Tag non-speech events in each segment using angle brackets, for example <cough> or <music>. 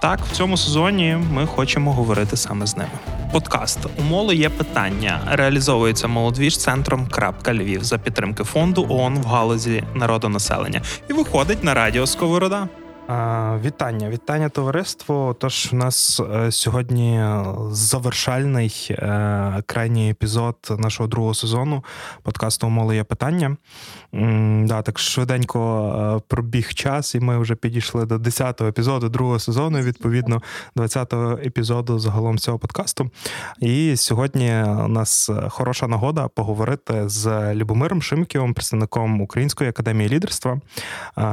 Так, в цьому сезоні ми хочемо говорити саме з ними. Подкаст «Умоли є питання реалізовується молодвіж центром Крапка Львів за підтримки фонду ООН в галузі народонаселення і виходить на радіо Сковорода. Вітання, вітання товариство. Тож у нас е, сьогодні завершальний е, крайній епізод нашого другого сезону подкасту «Умоли є питання. Да, Так швиденько е, пробіг час, і ми вже підійшли до 10-го епізоду другого сезону, відповідно, 20-го епізоду загалом цього подкасту. І сьогодні у нас хороша нагода поговорити з Любомиром Шимківим, представником Української академії лідерства,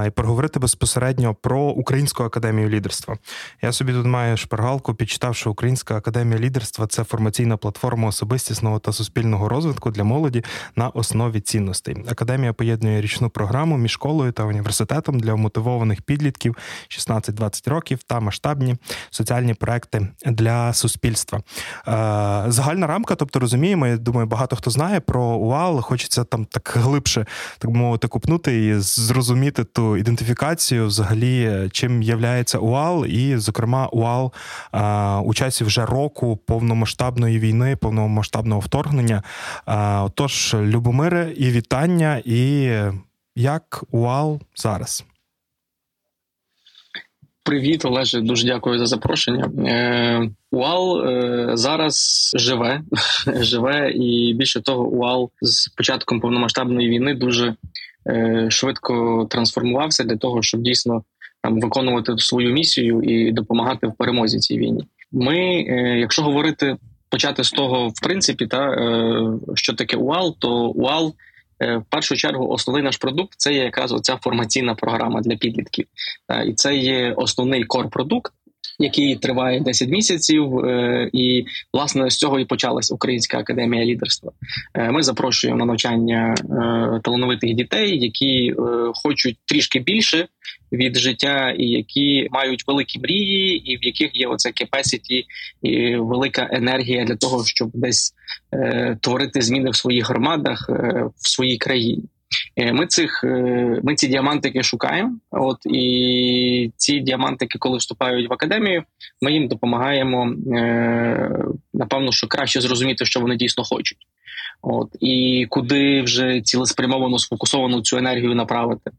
і поговорити безпосередньо про. Українську академію лідерства. Я собі тут маю шпаргалку, підчитав, що Українська академія лідерства це формаційна платформа особистісного та суспільного розвитку для молоді на основі цінностей. Академія поєднує річну програму між школою та університетом для мотивованих підлітків 16-20 років та масштабні соціальні проекти для суспільства. Е, загальна рамка, тобто розуміємо, я думаю, багато хто знає про УАЛ. Хочеться там так глибше, так мовити, купнути і зрозуміти ту ідентифікацію взагалі чим являється УАЛ, і, зокрема, УАЛ у часі вже року повномасштабної війни, повномасштабного вторгнення. Отож, Любомире, і вітання, і як УАЛ зараз. Привіт, Олеже. Дуже дякую за запрошення. Е, УАЛ е, зараз живе, <laughs> живе, і більше того, УАЛ з початком повномасштабної війни дуже е, швидко трансформувався для того, щоб дійсно там виконувати свою місію і допомагати в перемозі цій війні. Ми, е, якщо говорити почати з того, в принципі, та е, що таке УАЛ, то УАЛ в першу чергу основний наш продукт це є якраз оця формаційна програма для підлітків, і це є основний кор-продукт який триває 10 місяців, е, і власне з цього і почалась Українська академія лідерства. Е, ми запрошуємо на навчання е, талановитих дітей, які хочуть трішки більше від життя, і які мають великі мрії, і в яких є оце capacity і велика енергія для того, щоб десь творити зміни в своїх громадах в своїй країні. Е, ми цих е, ми ці діамантики шукаємо. От і ці діамантики, коли вступають в академію, ми їм допомагаємо е, напевно, що краще зрозуміти, що вони дійсно хочуть. От і куди вже цілеспрямовано сфокусовану цю енергію направити.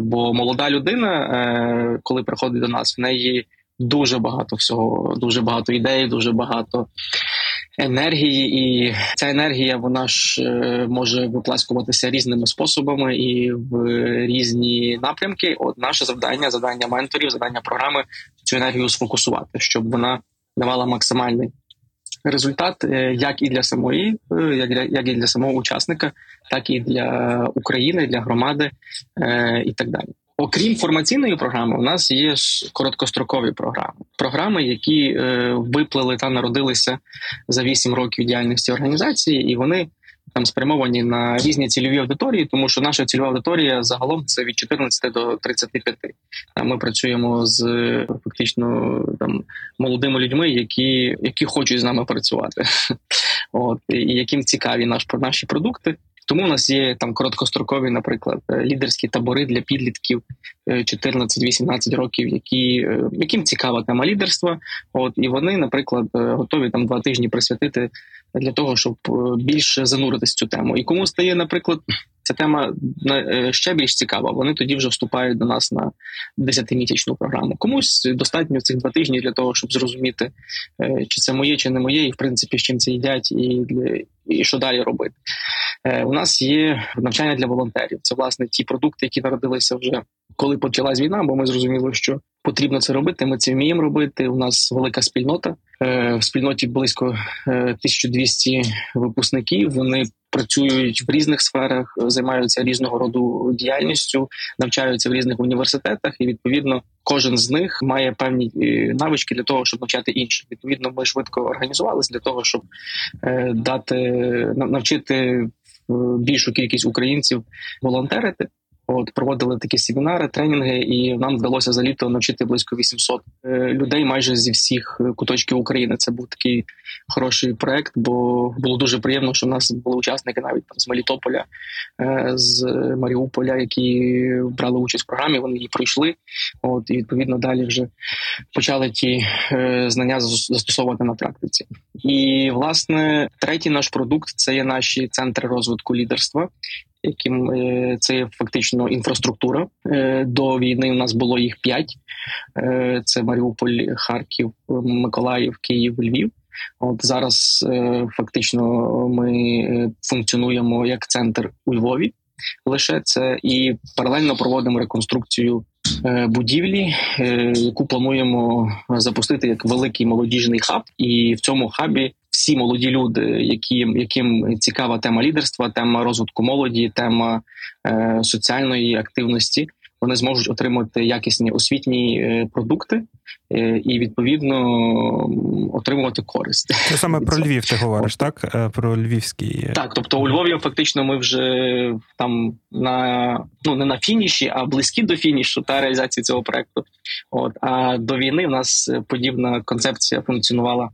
Бо молода людина, коли приходить до нас, в неї дуже багато всього, дуже багато ідей, дуже багато енергії, і ця енергія вона ж е, може виплескуватися різними способами і в різні напрямки. От наше завдання, завдання менторів, завдання програми цю енергію сфокусувати, щоб вона давала максимальний результат, е, як і для самої, е, як для як і для самого учасника, так і для України, для громади і так далі. Окрім формаційної програми, у нас є ж короткострокові програми. Програми, які е, виплили та народилися за 8 років діяльності організації, і вони там спрямовані на різні цільові аудиторії, тому що наша цільова аудиторія загалом це від 14 до 35. Ми працюємо з фактично там молодими людьми, які які хочуть з нами працювати, <laughs> от і яким цікаві наш наші продукти. Тому у нас є там короткострокові, наприклад, е, лідерські табори для підлітків 14-18 е, років, які е, яким цікава тема лідерства. От і вони, наприклад, готові там два тижні присвятити для того, щоб більше зануритись цю тему. І кому стає, наприклад, ця тема ще більш цікава. Вони тоді вже вступають до нас на 10-місячну програму. Комусь достатньо цих два тижні для того, щоб зрозуміти, чи це моє, чи не моє, і в принципі з чим це їдять, і і що далі робити. Е, у нас є навчання для волонтерів. Це власне ті продукти, які народилися вже коли почалась війна. Бо ми зрозуміли, що потрібно це робити. Ми це вміємо робити. У нас велика спільнота е, в спільноті близько 1200 е, випускників. Вони працюють в різних сферах, займаються різного роду діяльністю, навчаються в різних університетах, і відповідно кожен з них має певні е, навички для того, щоб навчати інших. Відповідно, ми швидко організувалися для того, щоб дати навчити більшу кількість українців волонтерити. От проводили такі семінари, тренінги, і нам вдалося за літо навчити близько 800 е, людей майже зі всіх е, куточків України. Це був такий хороший проект, бо було дуже приємно, що в нас були учасники навіть там з Мелітополя, е, з Маріуполя, які брали участь в програмі. Вони її пройшли. От і відповідно далі вже почали ті знання застосовувати на практиці. І власне третій наш продукт це є наші центри розвитку лідерства яким е, це фактично інфраструктура. Е, до війни у нас було їх п'ять: е, це Маріуполь, Харків, Миколаїв, Київ, Львів. От зараз фактично ми функціонуємо як центр у Львові. Лише це і паралельно проводимо реконструкцію будівлі, яку плануємо запустити як великий молодіжний хаб, і в цьому хабі всі молоді люди, які яким цікава тема лідерства, тема розвитку молоді, тема е, соціальної активності, вони зможуть отримати якісні освітні е, продукти е, і відповідно отримувати користь. Це саме про Львів. Ти говориш, так е, про львівський так. Тобто у Львові, фактично, ми вже там на ну не на фініші, а близькі до фінішу та реалізації цього проекту. От а до війни в нас подібна концепція функціонувала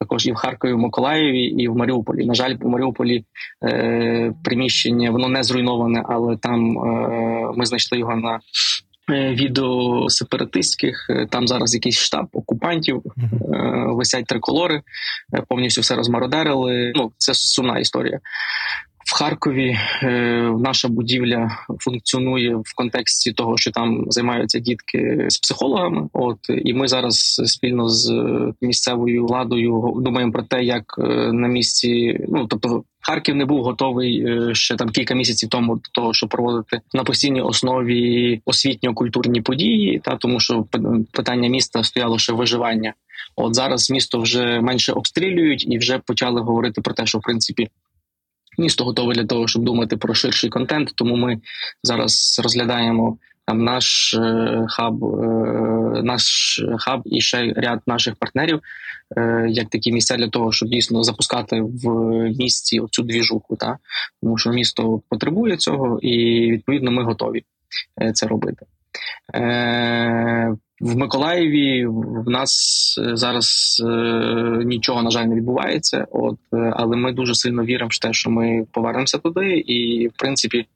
також і в Харкові, і в Миколаєві, і в Маріуполі. На жаль, у Маріуполі е, приміщення воно не зруйноване, але там е, ми знайшли його на е, відео сепаратистських. Е, там зараз якийсь штаб окупантів е, висять триколори, е, повністю все розмародерили. Ну це сумна історія. Харкові е, наша будівля функціонує в контексті того, що там займаються дітки з психологами. От і ми зараз спільно з місцевою владою думаємо про те, як е, на місці, ну тобто. Харків не був готовий е, ще там кілька місяців тому до того, щоб проводити на постійній основі освітньо-культурні події, та тому, що питання міста стояло ще виживання. От зараз місто вже менше обстрілюють і вже почали говорити про те, що в принципі місто готове для того, щоб думати про ширший контент. Тому ми зараз розглядаємо там наш е, хаб, е, наш хаб і ще ряд наших партнерів, е, як такі місця для того, щоб дійсно запускати в місті цю двіжуху. Та тому що місто потребує цього, і відповідно ми готові це робити. В Миколаєві в нас е, зараз е, нічого на жаль не відбувається. От е, але ми дуже сильно віримо в те, що ми повернемося туди, і в принципі,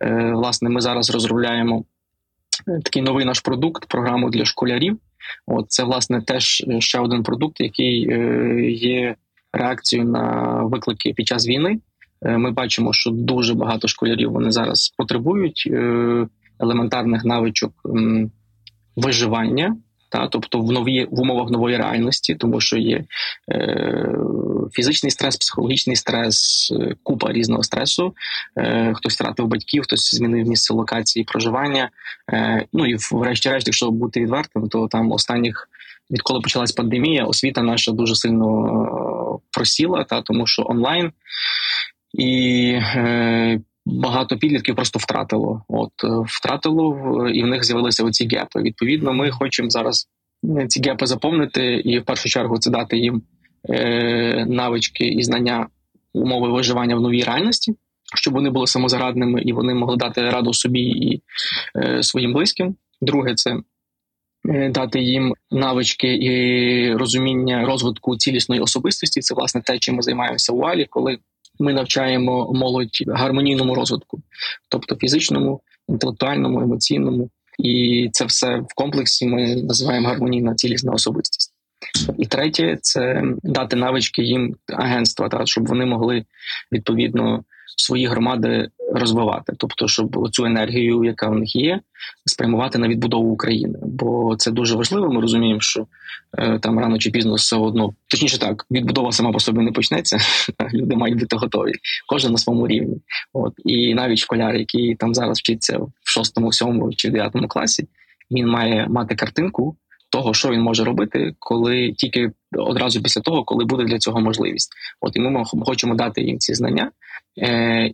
е, власне, ми зараз розробляємо е, такий новий наш продукт, програму для школярів. От це власне теж ще один продукт, який є реакцією на виклики під час війни. Ми бачимо, що дуже багато школярів вони зараз потребують елементарних навичок виживання, та тобто в нові в умовах нової реальності, тому що є е, фізичний стрес, психологічний стрес, е, купа різного стресу. Е, Хтось втратив батьків, хтось змінив місце локації проживання. Е, Ну і врешті-решт, якщо бути відвертим, то там останніх. Відколи почалась пандемія, освіта наша дуже сильно е, просіла, та тому що онлайн і е, багато підлітків просто втратило. От е, втратило і в них з'явилися оці гепи. Відповідно, ми хочемо зараз е, ці гепи заповнити, і в першу чергу це дати їм е, навички і знання умови виживання в новій реальності, щоб вони були самозарадними і вони могли дати раду собі і своїм близьким. Друге, це Дати їм навички і розуміння розвитку цілісної особистості. Це власне те, чим ми займаємося у Алі, коли ми навчаємо молодь гармонійному розвитку, тобто фізичному, інтелектуальному, емоційному, і це все в комплексі ми називаємо гармонійна цілісна особистість. І третє це дати навички їм агентства, так, щоб вони могли відповідно свої громади розвивати, тобто, щоб цю енергію, яка в них є, спрямувати на відбудову України. Бо це дуже важливо. Ми розуміємо, що е, там рано чи пізно все одно точніше так, відбудова сама по собі не почнеться. <laughs> Люди мають бути готові, кожен на своєму рівні. От і навіть школяр, який там зараз вчиться в шостому, сьомому чи дев'ятому класі, він має мати картинку. Того, що він може робити, коли тільки одразу після того, коли буде для цього можливість, от і ми хочемо дати їм ці знання,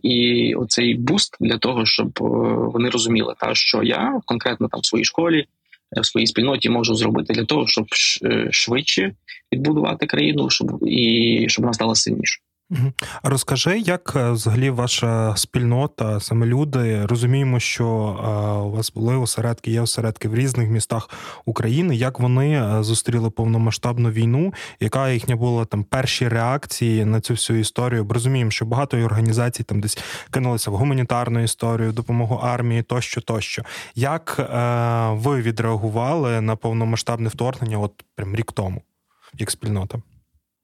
І оцей буст для того, щоб вони розуміли, та що я конкретно там в своїй школі, в своїй спільноті можу зробити для того, щоб швидше відбудувати країну, щоб і щоб вона стала сильнішою. Розкажи, як е, взагалі ваша спільнота, саме люди, розуміємо, що е, у вас були осередки, є осередки в різних містах України. Як вони е, зустріли повномасштабну війну? Яка їхня була там перші реакції на цю всю історію? Бо розуміємо, що багато організацій там десь кинулися в гуманітарну історію, допомогу армії тощо, тощо. Як ви відреагували на повномасштабне вторгнення? От прям рік тому, як спільнота?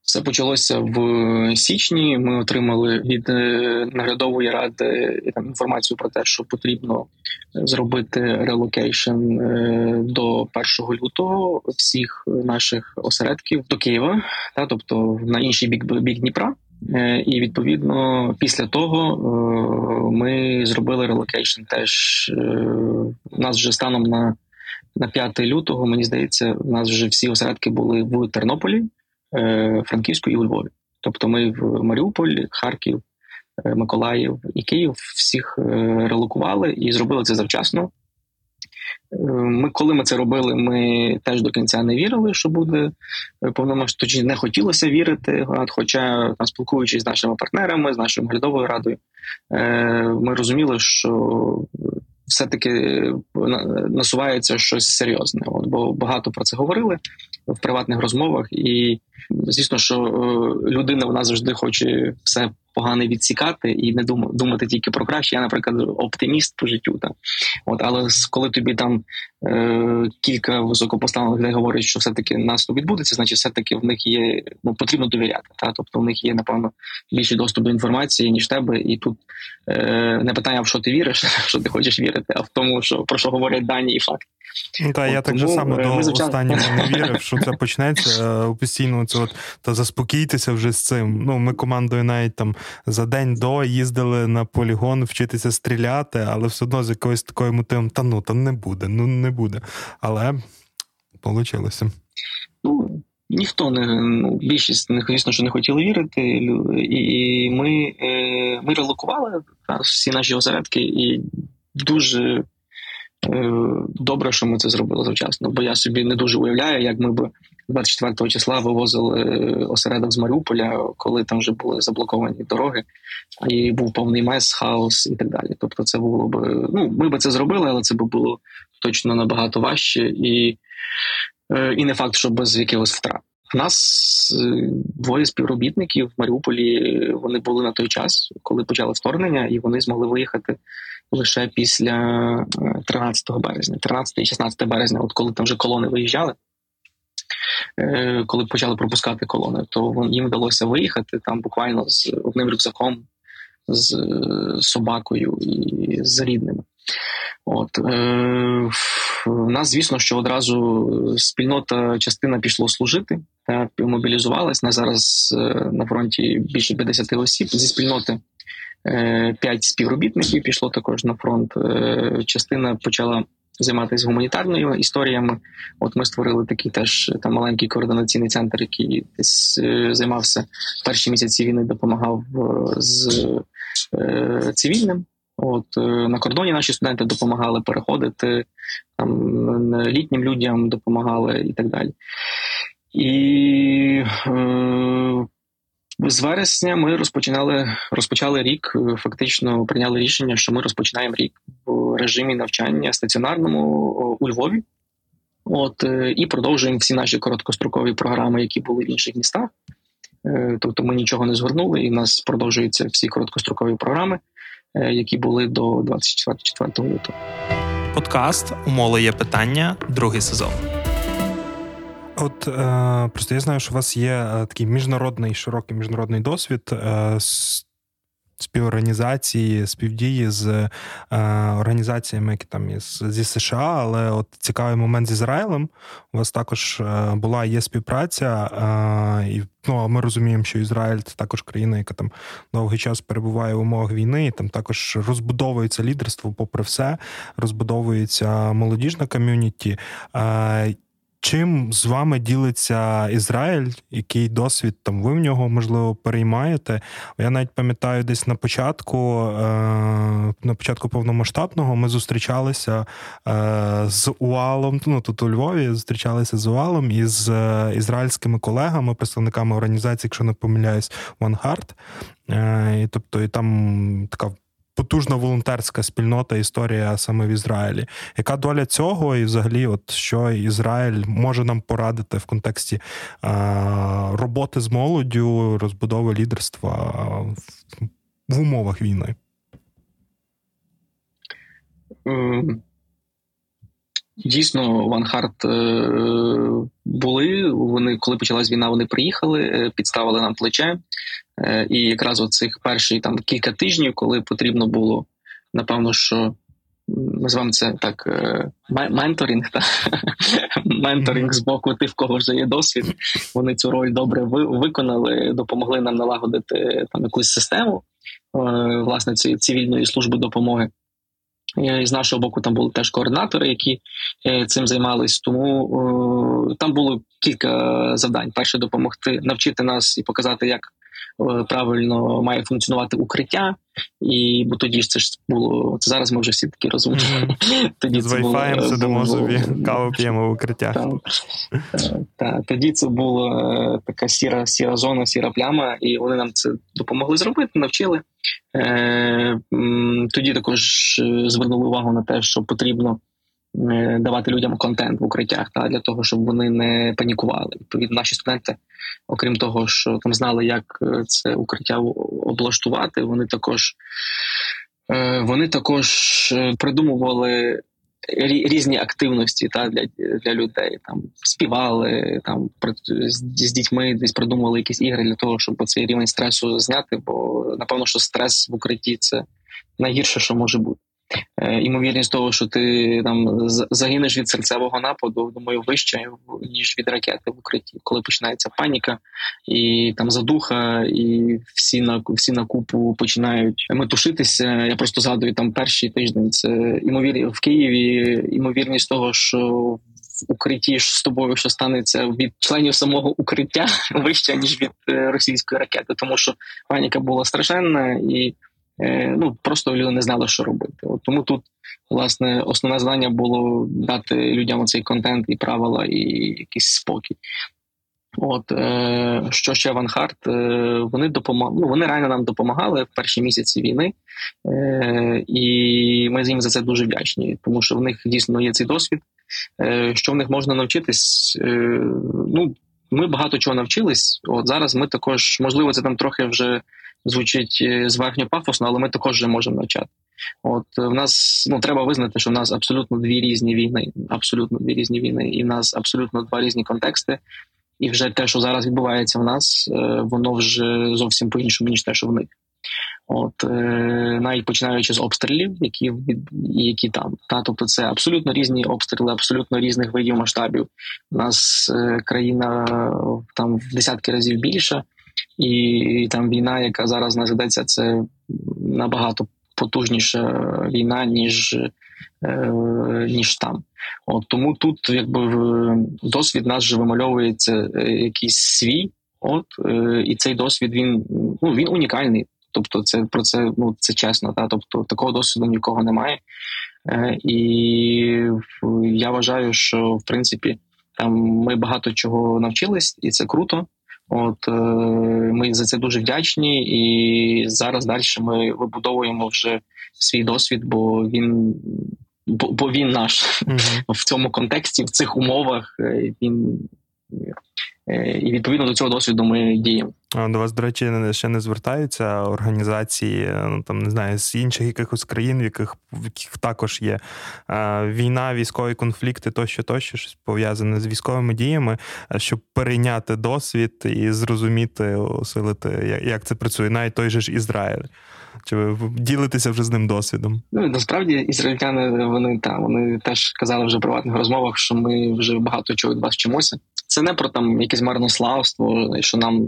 Все почалося в січні. Ми отримали від е, наглядової ради там інформацію про те, що потрібно зробити relocation е, до 1 лютого всіх наших осередків до Києва, та тобто на інший бік бік Дніпра. Е, і відповідно після того ми зробили relocation. Теж у нас вже станом на на 5 лютого. Мені здається, у нас вже всі осередки були в Тернополі. Е, Франківську і у Львові. Тобто, ми в Маріуполь, Харків, е, Миколаїв і Київ всіх е, релокували і зробили це завчасно. Ми, коли ми це робили, ми теж до кінця не вірили, що буде повномасштабно, не хотілося вірити. Хоча спілкуючись з нашими партнерами, з нашою глядовою радою, ми розуміли, що все-таки насувається щось серйозне. От бо багато про це говорили в приватних розмовах, і звісно, що е, людина вона завжди хоче все погане відсікати і не думати тільки про краще. Я, наприклад, оптиміст по життю. Та. От, Але коли тобі там е, кілька високопоставлених людей говорять, що все-таки наступ відбудеться, значить, все-таки в них є ну потрібно довіряти. Та? Тобто в них є, напевно, більший доступ до інформації, ніж тебе. І тут е, не питання, в що ти віриш, <laughs> що ти хочеш вірити, а в тому, що про що говорять дані і факти. Ну так, я так же само е, до останнього не <laughs> вірив, що це почнеться е, постійно. Це от та заспокійтеся вже з цим. Ну, ми командою навіть там за день до їздили на полігон вчитися стріляти, але все одно з якоюсь такою мотивом, та ну та не буде, ну не буде. Але вийшло. Ну, ніхто не ну, більшість звісно, що не хотіли вірити, і ми е, ми релокували всі наші осередки, і дуже е, добре, що ми це зробили завчасно. Бо я собі не дуже уявляю, як ми б 24 числа вивозили е, осередок з Маріуполя, коли там вже були заблоковані дороги, і був повний мес, хаос і так далі. Тобто, це було б ну ми б це зробили, але це б було точно набагато важче і е, і не факт, що без якихось втрат. У нас е, двоє співробітників в Маріуполі вони були на той час, коли почали вторгнення, і вони змогли виїхати лише після 13 березня, 13 і 16 березня, от коли там вже колони виїжджали. Е, коли почали пропускати колони, то їм вдалося виїхати там буквально з одним рюкзаком, з собакою і з рідними. От е, в нас, звісно, що одразу спільнота частина пішло служити та мобілізувалась. На зараз е, на фронті більше 50 осіб зі спільноти. Е, п'ять співробітників пішло також на фронт. Частина почала займатися гуманітарною історіями. От ми створили такий теж там маленький координаційний центр, який десь е, займався перші місяці війни, допомагав е, з е, цивільним. От на кордоні наші студенти допомагали переходити там літнім людям допомагали і так далі. І е, з вересня ми розпочинали розпочали рік. Фактично прийняли рішення, що ми розпочинаємо рік в режимі навчання стаціонарному у Львові. От е, і продовжуємо всі наші короткострокові програми, які були в інших містах. Е, тобто ми нічого не згорнули, і в нас продовжуються всі короткострокові програми, е, які були до 24 лютого. Подкаст Умоло є питання, другий сезон. От е, просто я знаю, що у вас є е, такий міжнародний широкий міжнародний досвід е, співорганізації, співдії з е, організаціями, які там із зі США, але от цікавий момент з Ізраїлем. У вас також е, була є співпраця, е, і ну ми розуміємо, що Ізраїль це також країна, яка там довгий час перебуває в умовах війни. і Там також розбудовується лідерство, попри все, розбудовується молодіжна ком'юніті. Чим з вами ділиться Ізраїль? Який досвід там ви в нього можливо переймаєте? Я навіть пам'ятаю, десь на початку е, на початку повномасштабного ми зустрічалися е, з Уалом. Ну тут у Львові зустрічалися з Уалом і з е, ізраїльськими колегами, представниками організації, якщо не помиляюсь, One Heart. І, Тобто, і там така потужна волонтерська спільнота, історія саме в Ізраїлі. Яка доля цього, і взагалі, от що Ізраїль може нам порадити в контексті роботи з молоддю, розбудови лідерства в умовах війни? Дійсно, Ванхарт е, були. Вони, коли почалась війна, вони приїхали, е, підставили нам плече. Е, і якраз оцих перші там кілька тижнів, коли потрібно було, напевно, що називаємо це так менторинг, та <laughs> менторинг з боку тих, в кого вже є досвід. Вони цю роль добре виконали, допомогли нам налагодити там якусь систему власне цієї цивільної служби допомоги. І З нашого боку там були теж координатори, які е, цим займались. Тому там було кілька завдань: перше допомогти навчити нас і показати, як Е, правильно має функціонувати укриття, і бо тоді ж це ж було це зараз. Ми вже всі такі розумні. Mm-hmm. <laughs> Тоді з Wi-Fi сидимо собі, <laughs> каву п'ємо в укриттях. Так, тоді це була така сіра сіра зона, сіра пляма, і вони нам це допомогли зробити, навчили. Е, тоді також е, звернули увагу на те, що потрібно. Давати людям контент в укриттях та для того, щоб вони не панікували. Відповідно, наші студенти окрім того, що там знали, як е, це укриття облаштувати, вони також е, вони також е, придумували різні активності та для для людей. Там співали, там з дітьми десь придумували якісь ігри для того, щоб цей рівень стресу зняти. Бо напевно, що стрес в укритті це найгірше, що може бути. Е, імовірність того, що ти там загинеш від серцевого нападу, думаю, вища ніж від ракети в укритті, коли починається паніка і там задуха, і всі на всі на купу починають метушитися. Я просто згадую там перший тиждень. Це імовір в Києві. Імовірність того, що укритті з тобою, що станеться від членів самого укриття <laughs> вища ніж від е, російської ракети, тому що паніка була страшенна і. Е, ну просто люди не знали, що робити. От Тому тут власне основне завдання було дати людям цей контент і правила, і якийсь спокій. От е, що ще Ванхарт, е, вони допомагали, ну, вони реально нам допомагали в перші місяці війни, е, і ми з їм за це дуже вдячні, тому що в них дійсно є цей досвід. Е, Що в них можна навчитись? Е, ну ми багато чого навчились. От зараз ми також, можливо, це там трохи вже звучить е, зверхньо пафосно, але ми також вже можемо навчати. От е, в нас ну треба визнати, що в нас абсолютно дві різні війни, абсолютно дві різні війни, і в нас абсолютно два різні контексти. І вже те, що зараз відбувається в нас, е, воно вже зовсім по іншому ніж те, що в них. От навіть починаючи з обстрілів, які які там та тобто це абсолютно різні обстріли, абсолютно різних видів масштабів. У нас країна там в десятки разів більша, і там війна, яка зараз називається, це набагато потужніша війна, ніж е, ніж там. От Тому тут якби досвід нас вже вимальовується е, якийсь свій, от е, і цей досвід він ну він унікальний. Тобто, це про це ну це чесно. Та тобто такого досвіду нікого немає. Е, І я вважаю, що в принципі там ми багато чого навчились, і це круто. От е, ми за це дуже вдячні, і зараз далі ми вибудовуємо вже свій досвід, бо він бо, бо він наш mm-hmm. <laughs> в цьому контексті, в цих умовах. Е, він і відповідно до цього досвіду ми діємо. До вас, до речі, ще не звертаються організації, ну там не знаю, з інших якихось країн, в яких в яких також є е, війна, військові конфлікти, тощо, тощо щось пов'язане з військовими діями, е, щоб перейняти досвід і зрозуміти, усилити, як це працює, навіть той же ж Ізраїль. Чи ви ділитеся вже з ним досвідом? Ну насправді ізраїльтяни вони та вони теж казали вже в приватних розмовах, що ми вже багато чого від вас вчимося. Це не про там якесь марнославство, що нам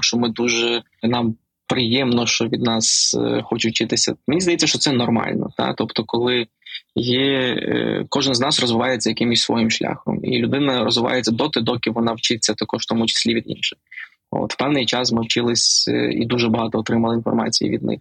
що ми дуже нам приємно, що від нас е, хочуть вчитися. Мені здається, що це нормально. Та тобто, коли є кожен з нас розвивається якимось своїм шляхом, і людина розвивається доти, доки вона вчиться також в тому числі від інших. От певний час ми вчились і дуже багато отримали інформації від них.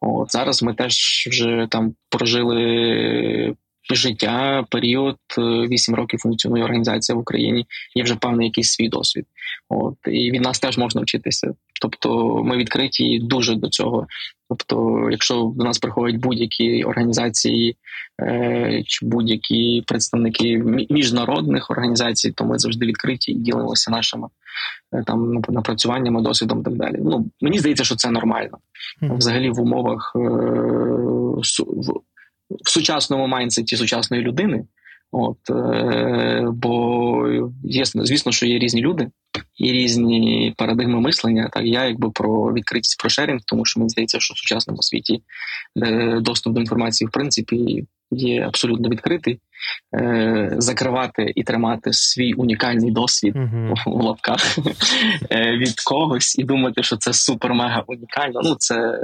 От зараз ми теж вже там прожили життя, період вісім років функціонує організація в Україні. Є вже певний якийсь свій досвід. От і від нас теж можна вчитися. Тобто, ми відкриті дуже до цього. Тобто, якщо до нас приходять будь-які організації е, чи будь-які представники міжнародних організацій, то ми завжди відкриті і ділимося нашими е, там напрацюваннями, досвідом і так далі. Ну мені здається, що це нормально. Взагалі, в умовах е, в, в сучасному майнсеті сучасної людини. От е, бо ясно, звісно, що є різні люди і різні парадигми мислення. Так я якби про відкритість про шерінг, тому що мені здається, що в сучасному світі де доступ до інформації в принципі є абсолютно відкритий. Е, закривати і тримати свій унікальний досвід uh-huh. <laughs> у лапках <laughs> е, від когось і думати, що це супер-мега унікально. Ну це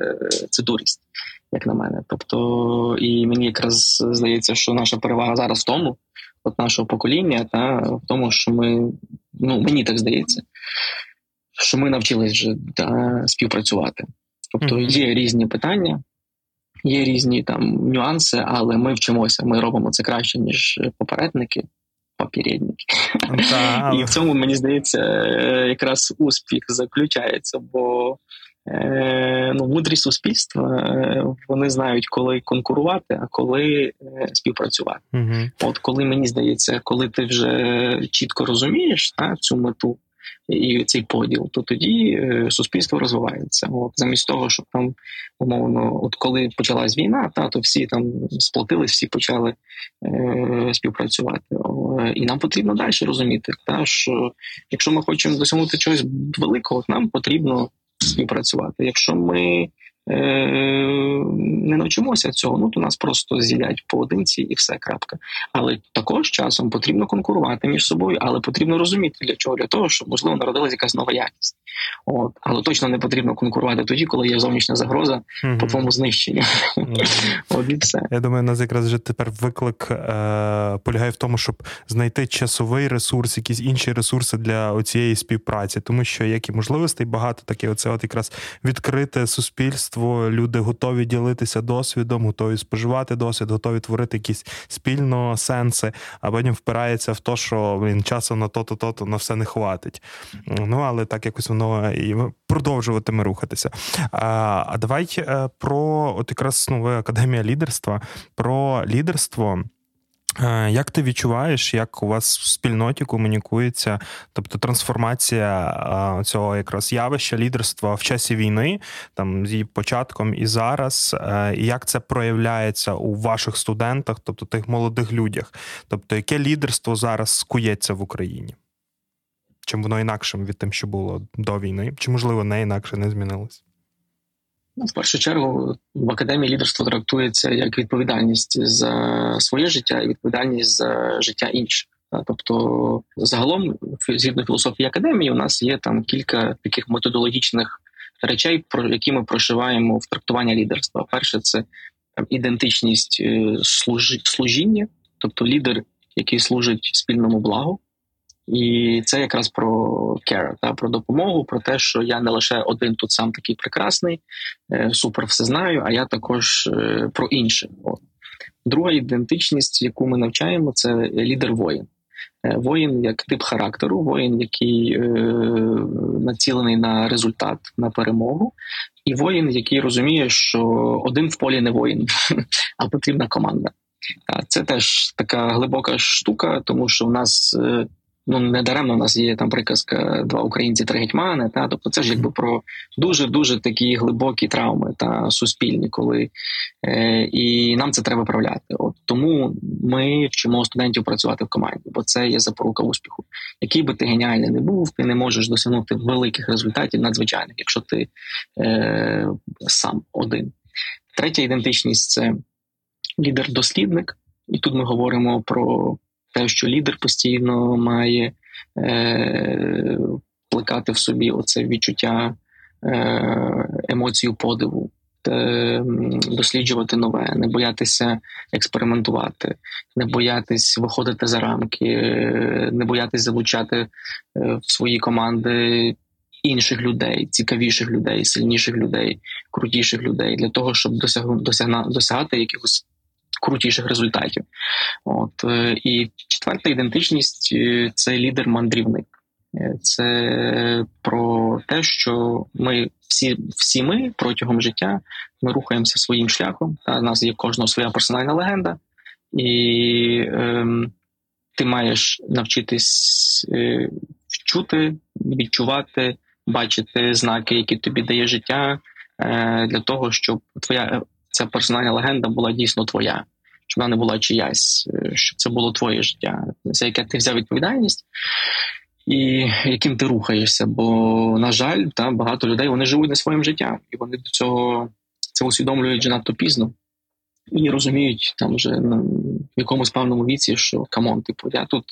це дурість, як на мене. Тобто, і мені якраз здається, що наша перевага зараз в тому, от нашого покоління, та в тому, що ми ну мені так здається, що ми навчились вже та, співпрацювати. Тобто є різні питання, є різні там нюанси, але ми вчимося. Ми робимо це краще ніж попередники. Попередники. І в цьому мені здається, якраз успіх заключається, бо ну, мудрі суспільства е, вони знають, коли конкурувати, а коли е, співпрацювати. Угу. От коли мені здається, коли ти вже чітко розумієш та, цю мету і цей поділ, то тоді е, суспільство розвивається. От замість того, щоб там умовно, от коли почалась війна, та то всі там сплотились, всі почали е, співпрацювати. І нам потрібно далі розуміти, та що якщо ми хочемо досягнути чогось великого, нам потрібно співпрацювати. Якщо ми не навчимося цього, ну то нас просто з'їдять поодинці і все крапка. Але також часом потрібно конкурувати між собою, але потрібно розуміти для чого для того, щоб можливо народилася якась нова якість. От, але точно не потрібно конкурувати тоді, коли є зовнішня загроза mm-hmm. по твоєму знищенню. От і все. Я думаю, у нас якраз вже тепер виклик е, полягає в тому, щоб знайти часовий ресурс, якісь інші ресурси для цієї співпраці, тому що як і можливостей багато, так і оце от якраз відкрите суспільство. Люди готові ділитися досвідом, готові споживати досвід, готові творити якісь спільно сенси, а потім впирається в те, що він часу на то-то, то-то на все не хватить. Ну але так якось воно і продовжуватиме рухатися. А а давай е, про от якраз ну, академія лідерства, про лідерство. Е, як ти відчуваєш, як у вас в спільноті комунікується, тобто трансформація е, цього якраз явища лідерства в часі війни, там з її початком і зараз, і як це проявляється у ваших студентах, тобто тих молодих людях? Тобто, яке лідерство зараз кується в Україні? Чим воно інакшим від тим, що було до війни? Чи, можливо, не інакше не змінилось? Ну, в першу чергу в академії лідерство трактується як відповідальність за своє життя і відповідальність за життя інших. Тобто, загалом, згідно філософії академії, у нас є там кілька таких методологічних речей, про які ми прошиваємо в трактування лідерства. Перше, це ідентичність е, служіння, тобто лідер, який служить спільному благу. І це якраз про care, та про допомогу, про те, що я не лише один тут сам такий прекрасний, е, супер все знаю, а я також е, про інше. Друга ідентичність, яку ми навчаємо, це лідер воїн. Е, воїн як тип характеру, воїн, який е, націлений на результат, на перемогу, і воїн, який розуміє, що один в полі не воїн, <laughs> а потрібна команда. Це теж така глибока штука, тому що в нас ну не даремно у нас є там приказка два українці, три гетьмани. Та тобто, це ж якби про дуже дуже такі глибокі травми та суспільні, коли е, і нам це треба виправляти. От тому ми вчимо студентів працювати в команді, бо це є запорука успіху. Який би ти геніальний не був, ти не можеш досягнути великих результатів надзвичайних, якщо ти е, сам один. Третя ідентичність це лідер-дослідник, і тут ми говоримо про що лідер постійно має е, плекати в собі оце відчуття е, емоцію подиву. досліджувати нове, не боятися експериментувати, не боятись виходити за рамки, не боятись залучати в свої команди інших людей, цікавіших людей, сильніших людей, крутіших людей для того, щоб досягна, досягати якихось крутіших результатів. От е, і четверта ідентичність е, це лідер-мандрівник. Е, це про те, що ми всі всі ми протягом життя ми рухаємося своїм шляхом. Та нас є кожного своя персональна легенда, і е, ти маєш навчитись е, вчути, відчувати, бачити знаки, які тобі дає життя, е, для того, щоб твоя ця персональна легенда була дійсно твоя, щоб вона не була чиясь, е, щоб це було твоє життя, за яке ти взяв відповідальність. І яким ти рухаєшся, бо на жаль, та багато людей вони живуть не своїм життям, і вони до цього це усвідомлюють вже надто пізно і розуміють там вже на якомусь певному віці, що come on, типу, я тут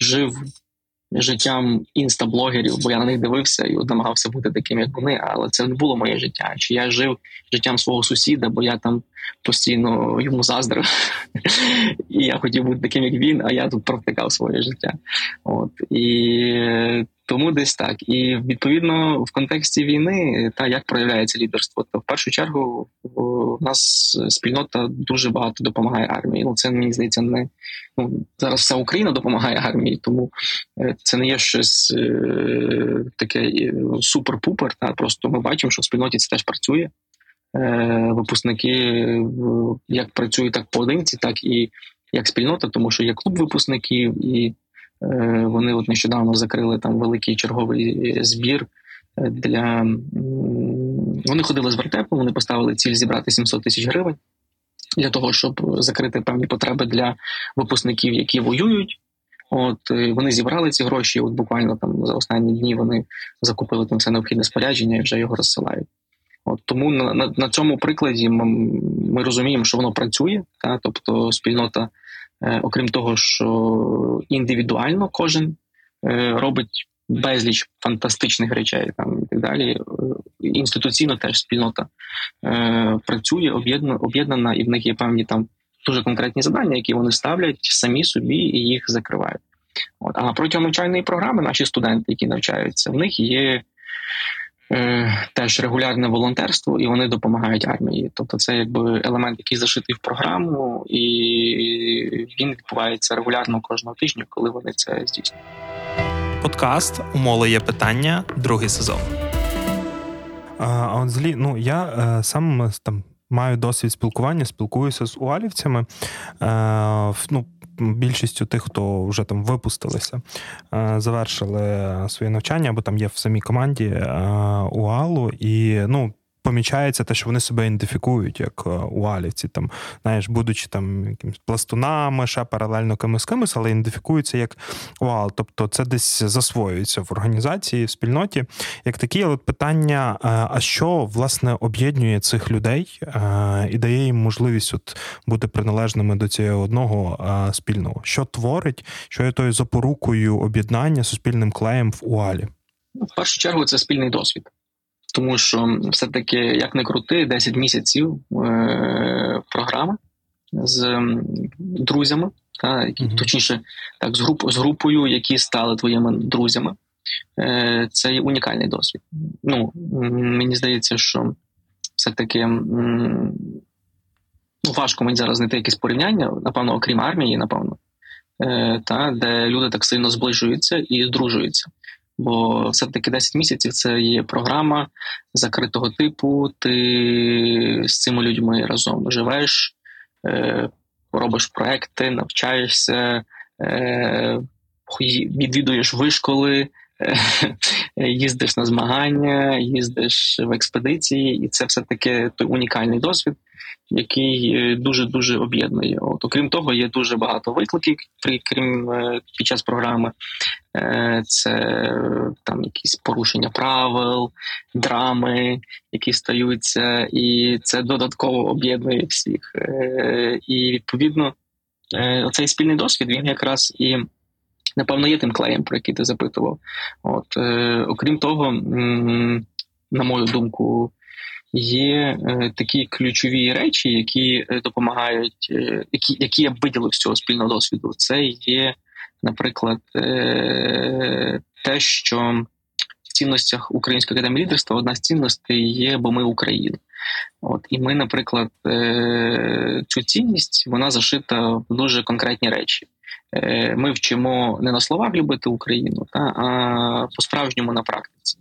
жив життям інстаблогерів, бо я на них дивився і намагався бути таким, як вони. Але це не було моє життя. Чи я жив життям свого сусіда, бо я там постійно йому заздрив, <laughs> і я хотів бути таким, як він, а я тут провтикав своє життя. От і тому десь так. І відповідно в контексті війни, та як проявляється лідерство, то в першу чергу у нас спільнота дуже багато допомагає армії. Ну це мені здається, не ну зараз вся Україна допомагає армії, тому е, це не є щось е, таке е, супер-пупер. Та просто ми бачимо, що в спільноті це теж працює. Випускники як працюють так поодинці, так і як спільнота, тому що є клуб випускників і. Е, вони от нещодавно закрили там великий черговий збір е, для вони ходили з вертепом, вони поставили ціль зібрати 700 тисяч гривень для того, щоб закрити певні потреби для випускників, які воюють. От вони зібрали ці гроші. От буквально там за останні дні вони закупили там все необхідне спорядження і вже його розсилають. От тому на на, на цьому прикладі ми, ми розуміємо, що воно працює, та тобто спільнота Е, окрім того, що індивідуально кожен е, робить безліч фантастичних речей там і так далі. Е, інституційно теж спільнота працює, об'єднана, і в них є певні там дуже конкретні завдання, які вони ставлять самі собі і їх закривають. От а протягом навчальної програми наші студенти, які навчаються, в них є Е, теж регулярне волонтерство, і вони допомагають армії. Тобто, це якби елемент, який зашитий в програму, і він відбувається регулярно кожного тижня, коли вони це здійснюють. Подкаст Умоли є питання, другий сезон. А от злі, ну я е, сам там маю досвід спілкування, спілкуюся з уалівцями. Е, ну, більшістю тих, хто вже там випустилися, е, завершили своє навчання, або там є в самій команді е, УАЛу, і ну помічається те, що вони себе ідентифікують як е, уалівці, там, знаєш, будучи там якимись пластунами, ще паралельно кимось кимось, але ідентифікуються як уал. Тобто це десь засвоюється в організації, в спільноті. Як такі, але питання: е, а що власне об'єднує цих людей е, і дає їм можливість от бути приналежними до цього одного спільного? Що творить, що є тою запорукою об'єднання суспільним клеєм в уалі? В першу чергу це спільний досвід тому що все-таки, як не крути, 10 місяців е, програма з друзями, та, які, mm-hmm. точніше, так, з груп, з групою, які стали твоїми друзями. Е, Це є унікальний досвід. Ну, Мені здається, що все-таки ну, важко мені зараз знайти якесь порівняння, напевно, окрім армії, напевно, е, та, де люди так сильно зближуються і здружуються. Бо все-таки 10 місяців це є програма закритого типу. Ти з цими людьми разом живеш, е, робиш проекти, навчаєшся, е, відвідуєш вишколи, <laughs> їздиш на змагання, їздиш в експедиції, і це все таки той унікальний досвід, який дуже дуже об'єднує. От окрім того, є дуже багато викликів, крім під час програми. Е, це там якісь порушення правил, драми, які стаються, і це додатково об'єднує всіх. Е, і відповідно е, цей спільний досвід він якраз і. Напевно, є тим клеєм, про який ти запитував. От, е, Окрім того, на мою думку, є такі ключові речі, які допомагають, які які я виділив з цього спільного досвіду. Це є, наприклад, те, що в цінностях Української академії лідерства одна з цінностей є, бо ми Україна. От і ми, наприклад, цю цінність вона зашита в дуже конкретні речі. Е, ми вчимо не на словах любити Україну, та а по-справжньому на практиці.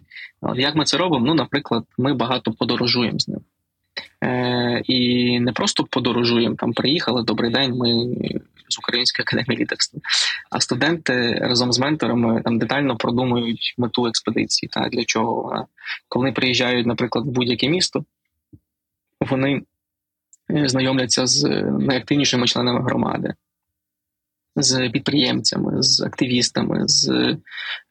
Як ми це робимо? Ну, наприклад, ми багато подорожуємо з ним. Е, І не просто подорожуємо, там приїхали, добрий день, ми з Української академії лідерства. А студенти разом з менторами там детально продумують мету експедиції. Та Для чого? Коли приїжджають, наприклад, в будь-яке місто, вони е, знайомляться з найактивнішими членами громади з підприємцями, з активістами, з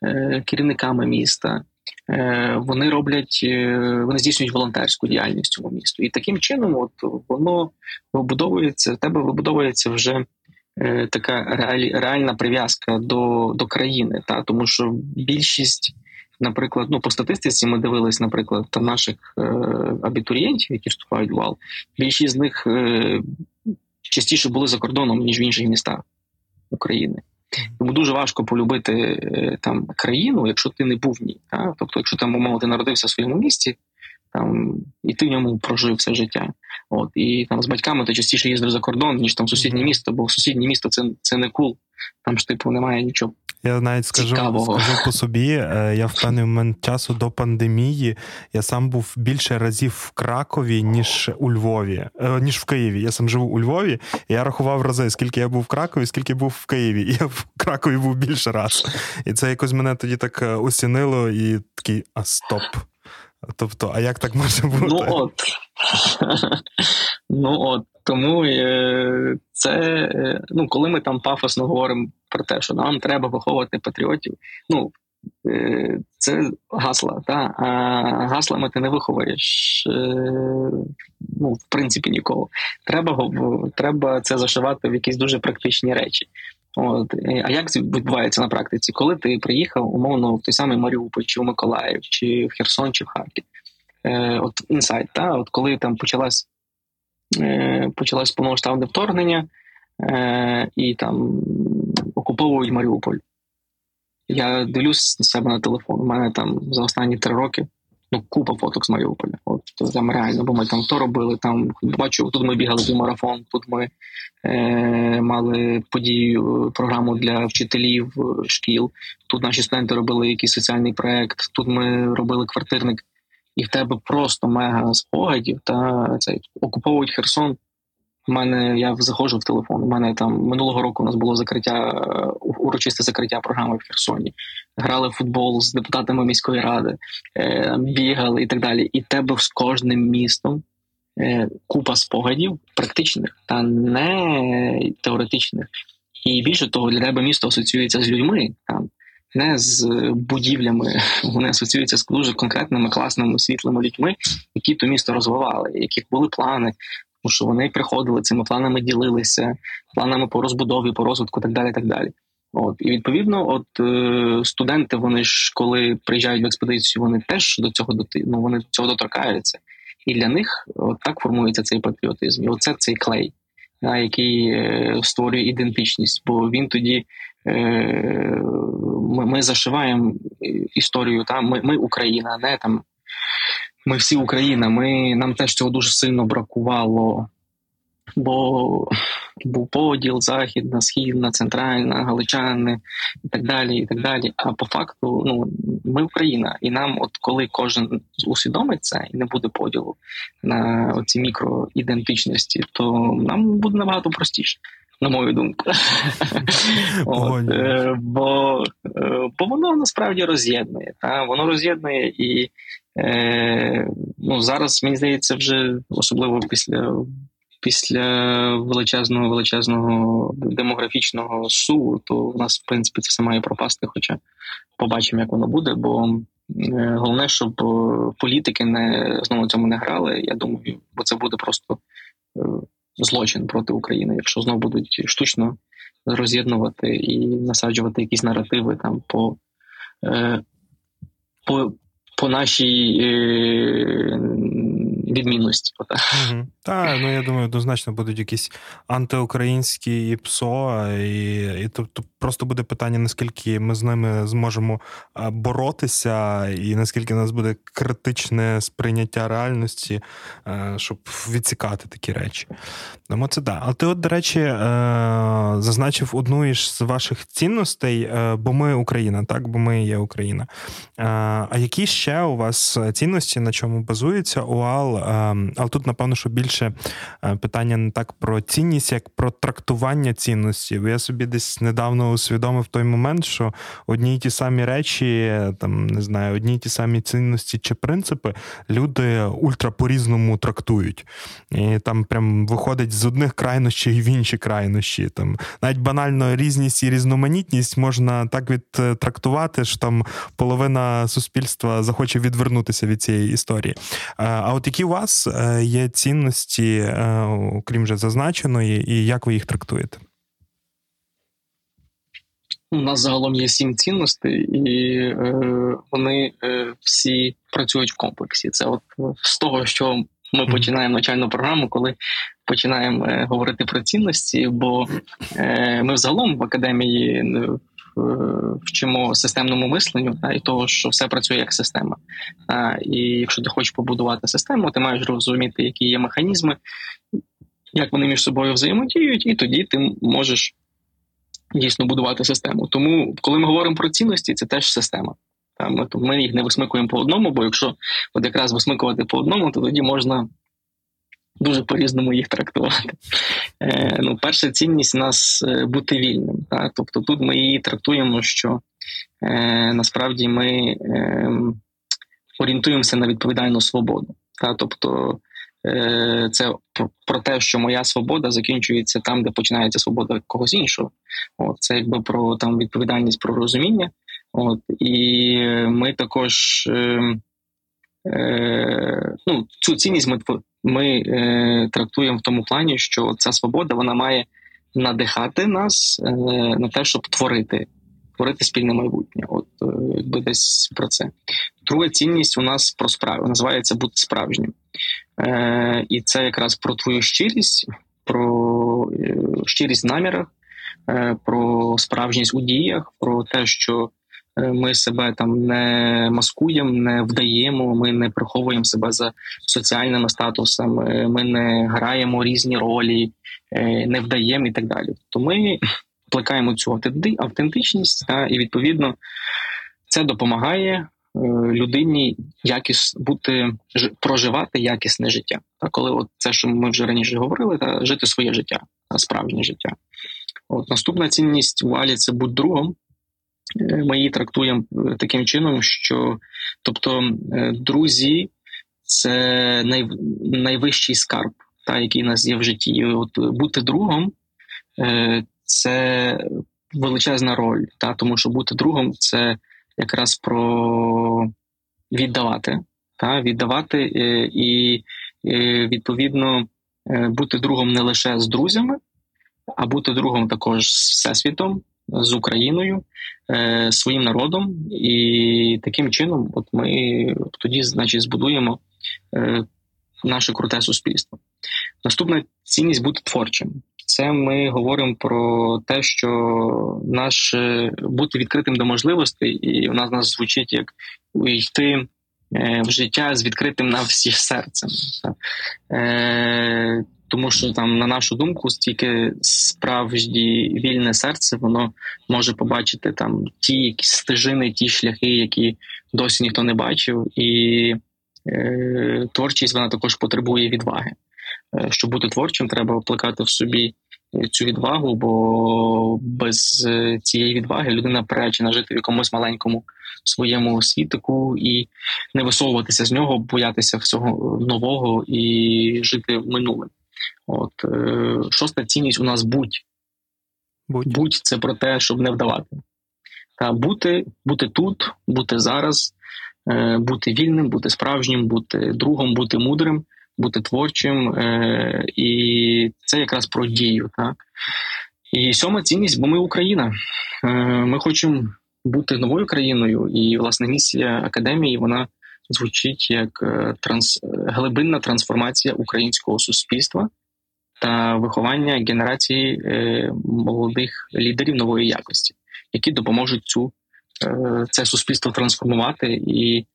е, керівниками міста. Е, вони роблять, е, вони здійснюють волонтерську діяльність цьому місту. І таким чином, от воно вибудовується, в тебе вибудовується вже е, така реаль, реальна прив'язка до до країни. Та? Тому що більшість, наприклад, ну по статистиці ми дивились, наприклад, там наших е, абітурієнтів, які вступають в вал, більшість з них е, частіше були за кордоном ніж в інших містах. України. Тому дуже важко полюбити е, там країну, якщо ти не був в ній. Та? Тобто, якщо там умови ти народився в своєму місті, там і ти в ньому прожив все життя. От і там з батьками ти частіше їздив за кордон, ніж там сусіднє місто, бо сусіднє місто це це не кул. Там ж типу немає нічого я навіть скажу скажу по собі. Е, я в певний <laughs> момент часу до пандемії я сам був більше разів в Кракові, ніж у Львові, е, ніж в Києві. Я сам живу у Львові, і я рахував рази, скільки я був в Кракові, скільки був в Києві. <laughs> І я в Кракові був більше раз. І це якось мене тоді так е, осінило, і такий а стоп. Тобто, а як так може бути? Ну от. Ну от. Тому е, це е, ну, коли ми там пафосно говоримо про те, що нам треба виховувати патріотів, ну е, це гасла. Та? А гаслами ти не виховуєш ну, в принципі нікого. Треба треба це зашивати в якісь дуже практичні речі. От а як відбувається на практиці? Коли ти приїхав умовно в той самий Маріуполь, чи в Миколаїв, чи в Херсон, чи в Харків? Е, От інсайт, та от коли там почалась Е, почалось повномасштабне вторгнення е, і там окуповують Маріуполь. Я дивлюсь на себе на телефон. У мене там за останні три роки ну, купа фоток з Маріуполя. От там реально, бо ми там то робили. Там бачу, тут ми бігали до марафон, тут ми е, мали подію, програму для вчителів шкіл. Тут наші студенти робили якийсь соціальний проект. Тут ми робили квартирник і в тебе просто мега спогадів та цей окуповують Херсон. У мене я заходжу в телефон. У мене там минулого року у нас було закриття урочисте закриття програми в Херсоні. Грали в футбол з депутатами міської ради, е, бігали і так далі. І тебе з кожним містом е, купа спогадів, практичних та не теоретичних. І більше того, для тебе місто асоціюється з людьми. Там не з будівлями, <laughs> вони асоціюються з дуже конкретними, класними, світлими людьми, які то місто розвивали, яких були плани. Тому що вони приходили цими планами, ділилися, планами по розбудові, по розвитку, так далі. так далі. От і відповідно, от е, студенти, вони ж коли приїжджають в експедицію, вони теж до цього ну, вони до цього доторкаються, і для них от так формується цей патріотизм. І оце цей клей, да, який е, створює ідентичність, бо він тоді Е, ми ми зашиваємо історію. Та ми ми Україна, не там. Ми всі Україна. Ми нам теж цього дуже сильно бракувало, бо був поділ, західна, східна, центральна, галичани і так далі. і так далі. А по факту, ну ми Україна, і нам, от коли кожен усвідомить це і не буде поділу на оці мікроідентичності, то нам буде набагато простіше на мою думку. <laughs> От, е, Бо е, бо воно насправді роз'єднує. Та? Воно роз'єднує і е, ну, зараз, мені здається, вже особливо після після величезного величезного демографічного суву, то в нас, в принципі, це все має пропасти, хоча побачимо, як воно буде. Бо е, головне, щоб політики не знову цьому не грали. Я думаю, бо це буде просто. Е, злочин проти України, якщо знову будуть штучно роз'єднувати і насаджувати якісь наративи там по е, по, по нашій е, відмінності. Угу. Так, ну я думаю, однозначно будуть якісь антиукраїнські і ПСО, і і тобто просто буде питання, наскільки ми з ними зможемо боротися, і наскільки у нас буде критичне сприйняття реальності, щоб відсікати такі речі. Тому це так. Але ти, от, до речі, е, зазначив одну із ваших цінностей, е, бо ми Україна, так, бо ми є Україна. Е, а які ще у вас цінності, на чому базується УАЛ? Але тут, напевно, що більше питання не так про цінність, як про трактування цінності. Я собі десь недавно усвідомив той момент, що одні й ті самі речі, там не знаю, одні й ті самі цінності чи принципи люди ультра по-різному трактують. І там прям виходить з одних крайнощів в інші крайнощі. Там навіть банально різність і різноманітність можна так відтрактувати, що там половина суспільства захоче відвернутися від цієї історії. А от які у вас е, є цінності, е, окрім вже зазначеної, і як ви їх трактуєте? У нас загалом є сім цінностей, і е, вони е, всі працюють в комплексі. Це от з того, що ми починаємо навчальну програму, коли починаємо е, говорити про цінності, бо е, ми взагалом в академії е, вчимо системному мисленню та, і того, що все працює як система. А, І якщо ти хочеш побудувати систему, ти маєш розуміти, які є механізми, як вони між собою взаємодіють, і тоді ти можеш дійсно будувати систему. Тому, коли ми говоримо про цінності, це теж система. Ми, ми їх не висмикуємо по одному, бо якщо от якраз висмикувати по одному, то тоді можна дуже по-різному їх трактувати. Е, ну, Перша цінність у нас е, бути вільним. Так? Тобто тут ми її трактуємо, що е, насправді ми е, орієнтуємося на відповідальну свободу. Так? Тобто це про, про те, що моя свобода закінчується там, де починається свобода когось іншого. От, Це якби про там відповідальність про розуміння. От І ми також е, е, ну, цю цінність ми ми е, трактуємо в тому плані, що ця свобода вона має надихати нас е, на те, щоб творити творити спільне майбутнє. От е, якби десь про це. Друга цінність у нас про справу називається бути справжнім. Е, І це якраз про твою щирість, про е, щирість в намірах, е, про справжність у діях, про те, що Е, ми себе там не маскуємо, не вдаємо. Ми не приховуємо себе за соціальними статусами. Ми не граємо різні ролі, е, не вдаємо і так далі. То ми плекаємо цю автентичність, та, і відповідно це допомагає людині якіс бути проживати якісне життя. Та коли от це, що ми вже раніше говорили, та жити своє життя, справжнє життя. От наступна цінність в Алі це будь другом. Е, ми її трактуємо е, таким чином, що тобто е, друзі це най, найвищий скарб, та, який у нас є в житті. От Бути другом це величезна роль, та, тому що бути другом це якраз про віддавати, та, віддавати і, і відповідно бути другом не лише з друзями, а бути другом також з всесвітом з Україною, е, своїм народом, і таким чином, от ми тоді, значить, збудуємо е, наше круте суспільство. Наступна цінність бути творчим. Це ми говоримо про те, що наш е, бути відкритим до можливостей, і у нас нас звучить як йти в життя з відкритим на всі серцем тому що там, на нашу думку, стільки справжні вільне серце воно може побачити там ті якісь стежини, ті шляхи, які досі ніхто не бачив, і е, творчість вона також потребує відваги. Е, щоб бути творчим, треба плекати в собі цю відвагу, бо без е, цієї відваги людина приречена жити в якомусь маленькому своєму світику і не висовуватися з нього, боятися всього нового і жити в минулим. От е, Шоста цінність у нас будь. Будь будь це про те, щоб не вдавати. Та бути бути тут, бути зараз, е, бути вільним, бути справжнім, бути другом, бути мудрим, бути творчим. Е, І це якраз про дію. Так? І сьома цінність, бо ми Україна. Е, Ми хочемо бути новою країною, і власне місія академії вона звучить як транс глибинна трансформація українського суспільства та виховання генерації молодих лідерів нової якості, які допоможуть цю це суспільство трансформувати і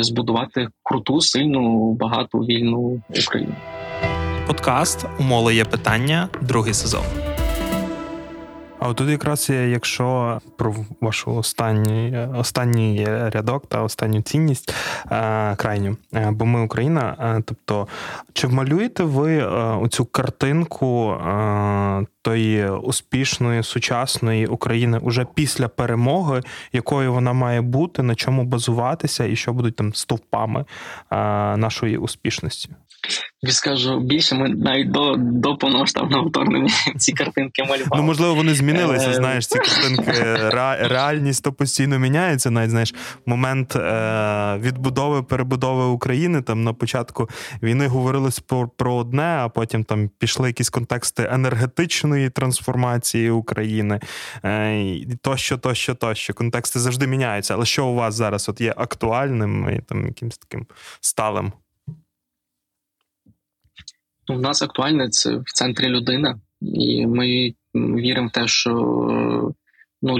збудувати круту, сильну, багату вільну Україну. Подкаст Умоле є питання, другий сезон. А от тут якраз якщо про вашу останній останній рядок та останню цінність е, крайню, е, бо ми Україна. Е, тобто, чи вмалюєте ви оцю картинку тої успішної сучасної України уже після перемоги, якою вона має бути, на чому базуватися, і що будуть там стовпами нашої успішності? Я скажу більше, ми навіть до до повномасштабного вторгнення <laughs> ці картинки малювали. Ну можливо, вони змінилися. Е, знаєш, ці картинки <laughs> реальність то постійно міняється. Навіть знаєш, момент е, відбудови перебудови України. Там на початку війни говорилось про, про одне, а потім там пішли якісь контексти енергетичної трансформації України. Е, тощо, тощо, тощо. Контексти завжди міняються. Але що у вас зараз от є актуальним і там якимось таким сталим? У нас актуальне це в центрі людина, і ми віримо в те, що ну,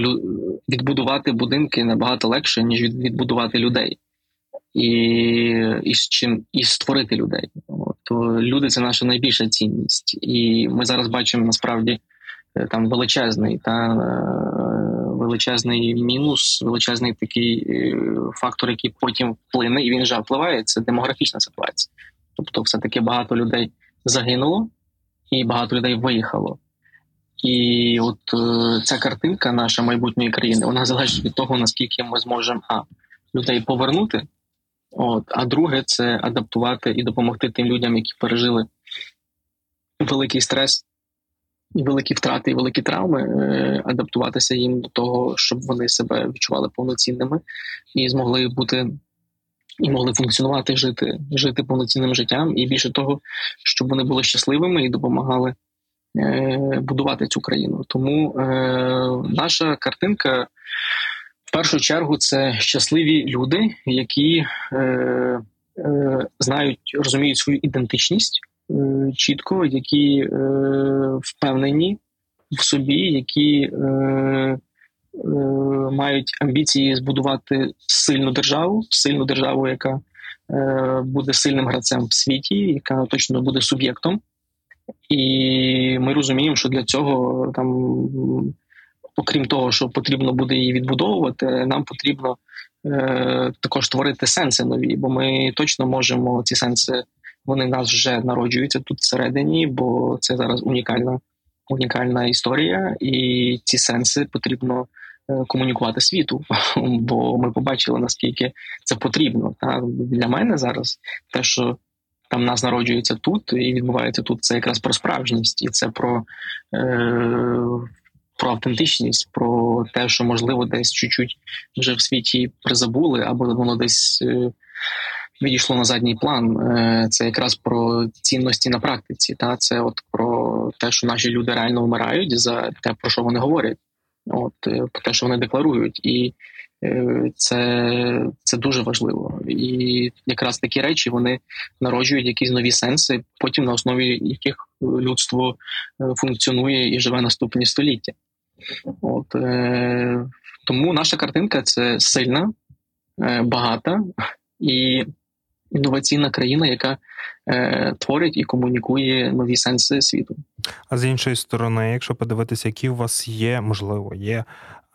відбудувати будинки набагато легше, ніж відбудувати людей. І і, чим і створити людей. То люди це наша найбільша цінність. І ми зараз бачимо насправді е, там величезний та е, величезний мінус, величезний такий е, фактор, який потім вплине, і він вже впливає. Це демографічна ситуація. Тобто, все таки багато людей загинуло, і багато людей виїхало. І от ця картинка наша майбутньої країни вона залежить від того, наскільки ми зможемо а, людей повернути. От, А друге, це адаптувати і допомогти тим людям, які пережили великий стрес, великі втрати, і великі травми, е, адаптуватися їм до того, щоб вони себе відчували повноцінними і змогли бути і могли функціонувати, жити, жити повноцінним життям, і більше того, щоб вони були щасливими і допомагали е, будувати цю країну. Тому е, наша картинка в першу чергу це щасливі люди, які е, е, знають, розуміють свою ідентичність е, чітко, які е, впевнені в собі, які. Е, Е, мають амбіції збудувати сильну державу, сильну державу, яка е, буде сильним гравцем в світі, яка точно буде суб'єктом. І ми розуміємо, що для цього там, окрім того, що потрібно буде її відбудовувати, нам потрібно е, також створити сенси нові, бо ми точно можемо ці сенси. Вони нас вже народжуються тут всередині, бо це зараз унікальна унікальна історія, і ці сенси потрібно Е, комунікувати світу, <laughs> бо ми побачили наскільки це потрібно. Та для мене зараз те, що там нас народжується тут і відбувається тут, це якраз про справжність, і це про е, про автентичність, про те, що можливо десь чуть-чуть вже в світі призабули, або воно десь. Е, Відійшло на задній план, е, це якраз про цінності на практиці. Та це от про те, що наші люди реально вмирають за те, про що вони говорять. От е, те, що вони декларують, і це це дуже важливо. І якраз такі речі вони народжують якісь нові сенси, потім на основі яких людство функціонує і живе наступні століття. От тому наша картинка це сильна, багата і інноваційна країна, яка е, творить і комунікує нові сенси світу. А з іншої сторони, якщо подивитися, які у вас є, можливо, є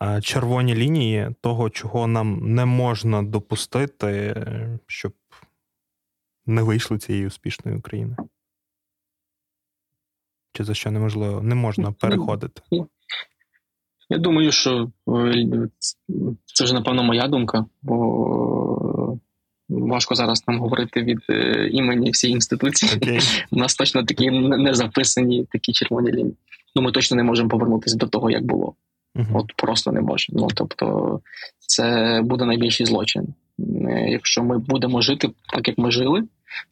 е, червоні лінії того, чого нам не можна допустити, щоб не вийшло цієї успішної України. Чи за що неможливо не можна переходити? Я думаю, що е, це вже напевно моя думка, бо Важко зараз нам говорити від е, імені всієї інституції. Okay. <laughs> У нас точно такі не записані такі червоні лінії. Ну ми точно не можемо повернутися до того, як було. Uh-huh. От просто не можемо. Ну тобто, це буде найбільший злочин. Е, якщо ми будемо жити так, як ми жили.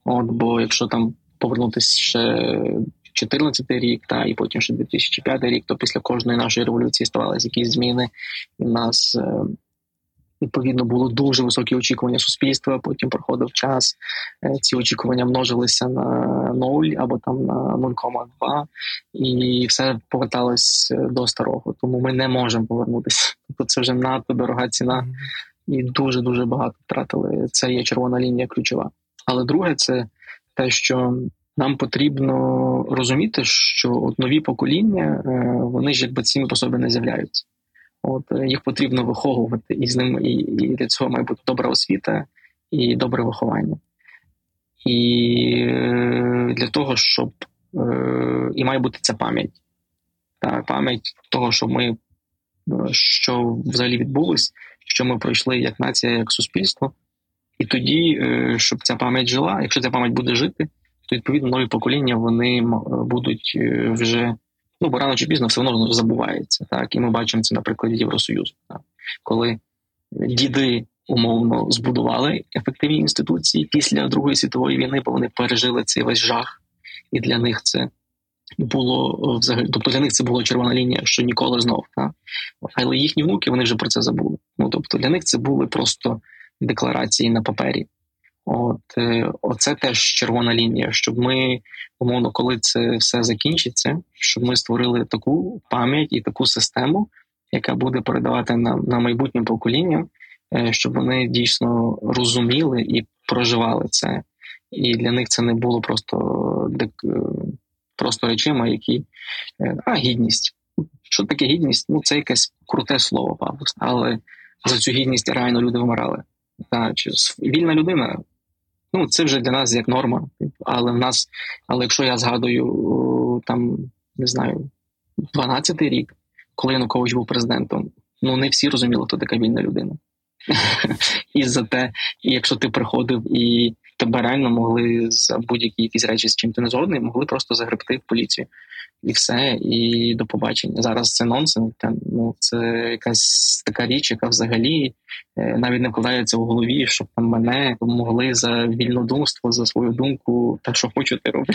От бо якщо там повернутися ще 14 рік, та і потім ще 2005 рік, то після кожної нашої революції ставалися якісь зміни, в нас. Е, Відповідно, було дуже високі очікування суспільства. Потім проходив час. Е, ці очікування множилися на 0 або там на 0,2, і все поверталось е, до старого. Тому ми не можемо повернутися. Тобто це вже надто дорога ціна, і дуже дуже багато втратили. Це є червона лінія ключова. Але друге, це те, що нам потрібно розуміти, що от нові покоління е, вони ж якби цими по собі не з'являються. От е, їх потрібно виховувати і з ними, і, і для цього має бути добра освіта і добре виховання. І е, для того, щоб і має бути ця пам'ять. Та пам'ять того, що ми що взагалі відбулось, що ми пройшли як нація, як суспільство. І тоді, щоб ця пам'ять жила, якщо ця пам'ять буде жити, відповідно нові покоління вони будуть е, вже ну бо рано чи пізно все одно забувається. Так і ми бачимо це на прикладі Євросоюзу, так? коли діди умовно збудували ефективні інституції після Другої світової війни, бо вони пережили цей весь жах, і для них це. Було взагалі, тобто для них це була червона лінія, що ніколи знов. Так? Але їхні внуки вони вже про це забули. Ну тобто для них це були просто декларації на папері. От е, оце теж червона лінія, щоб ми умовно, коли це все закінчиться, щоб ми створили таку пам'ять і таку систему, яка буде передавати нам на майбутнім поколінням, е, щоб вони дійсно розуміли і проживали це. І для них це не було просто е, просто речима, які а гідність. Що таке гідність? Ну це якесь круте слово, павлос, але за цю гідність реально люди вмирали. Та, чи вільна людина Ну, це вже для нас як норма. Але в нас, але якщо я згадую там, не знаю, 12-й рік, коли Янукович був президентом, ну не всі розуміли, хто така вільна людина. <laughs> І за те, якщо ти приходив і тебе реально могли за будь-які якісь речі, з чим ти не згодний, могли просто загребти в поліцію і все, і до побачення. Зараз це нонсенс. Ну це якась така річ, яка взагалі навіть не вкладається у голові, щоб там мене могли за вільнодумство, за свою думку, так що хочу, ти роблю.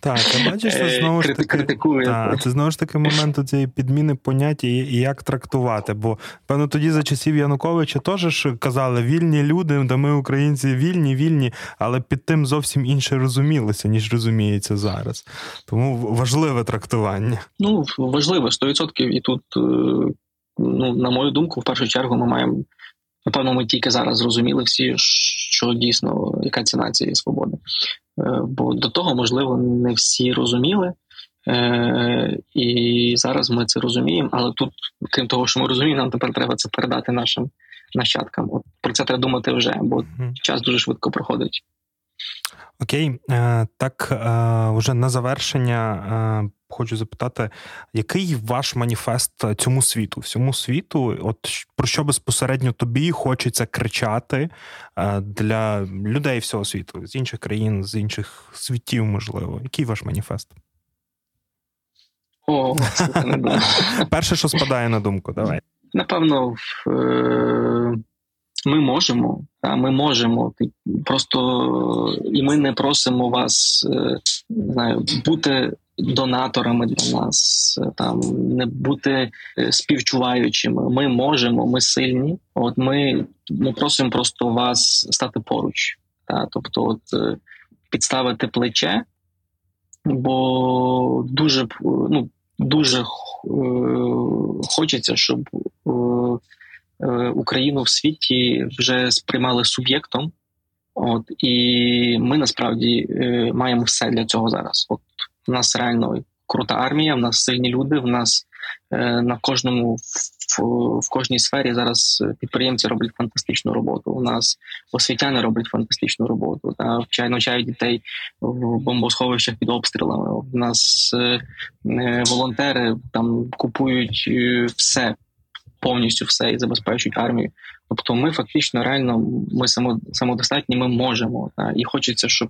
Так, ти бачиш, це е, знову ж таки критикує. Так, це знову ж таки момент цієї підміни поняття і, як трактувати. Бо певно тоді за часів Януковича теж казали вільні люди, де ми українці вільні, вільні, але під тим зовсім інше розумілося, ніж розуміється зараз. Тому важливе трактування? Ну важливо 100%. І тут, е, ну на мою думку, в першу чергу ми маємо напевно, ми тільки зараз зрозуміли всі, що дійсно яка ціна цієї свободи. Е, бо до того, можливо, не всі розуміли. Е, і зараз ми це розуміємо, але тут, крім того, що ми розуміємо, нам тепер треба це передати нашим нащадкам. От про це треба думати вже, бо час дуже швидко проходить. Окей, так вже на завершення хочу запитати, який ваш маніфест цьому світу? Всьому світу, от про що безпосередньо тобі хочеться кричати е, для людей всього світу, з інших країн, з інших світів, можливо. Який ваш маніфест? О, <laughs> Перше, що спадає на думку, давай. Напевно, е, ми можемо, ми можемо просто і ми не просимо вас е, не знаю, бути донаторами для нас, там не бути е, співчуваючими. Ми можемо, ми сильні. От ми ми просимо просто вас стати поруч, та тобто, от е, підставити плече, бо дуже ну дуже е, хочеться, щоб Україну в світі вже сприймали суб'єктом. От і ми насправді маємо все для цього зараз. От у нас реально крута армія, в нас сильні люди. В нас е, на кожному в, в кожній сфері зараз підприємці роблять фантастичну роботу. У нас освітяни роблять фантастичну роботу. Та вчай навчають дітей в бомбосховищах під обстрілами. У нас е, е, волонтери там купують е, все. Повністю все і забезпечують армію. Тобто, ми фактично реально ми самодостатні, ми можемо. Та? І хочеться, щоб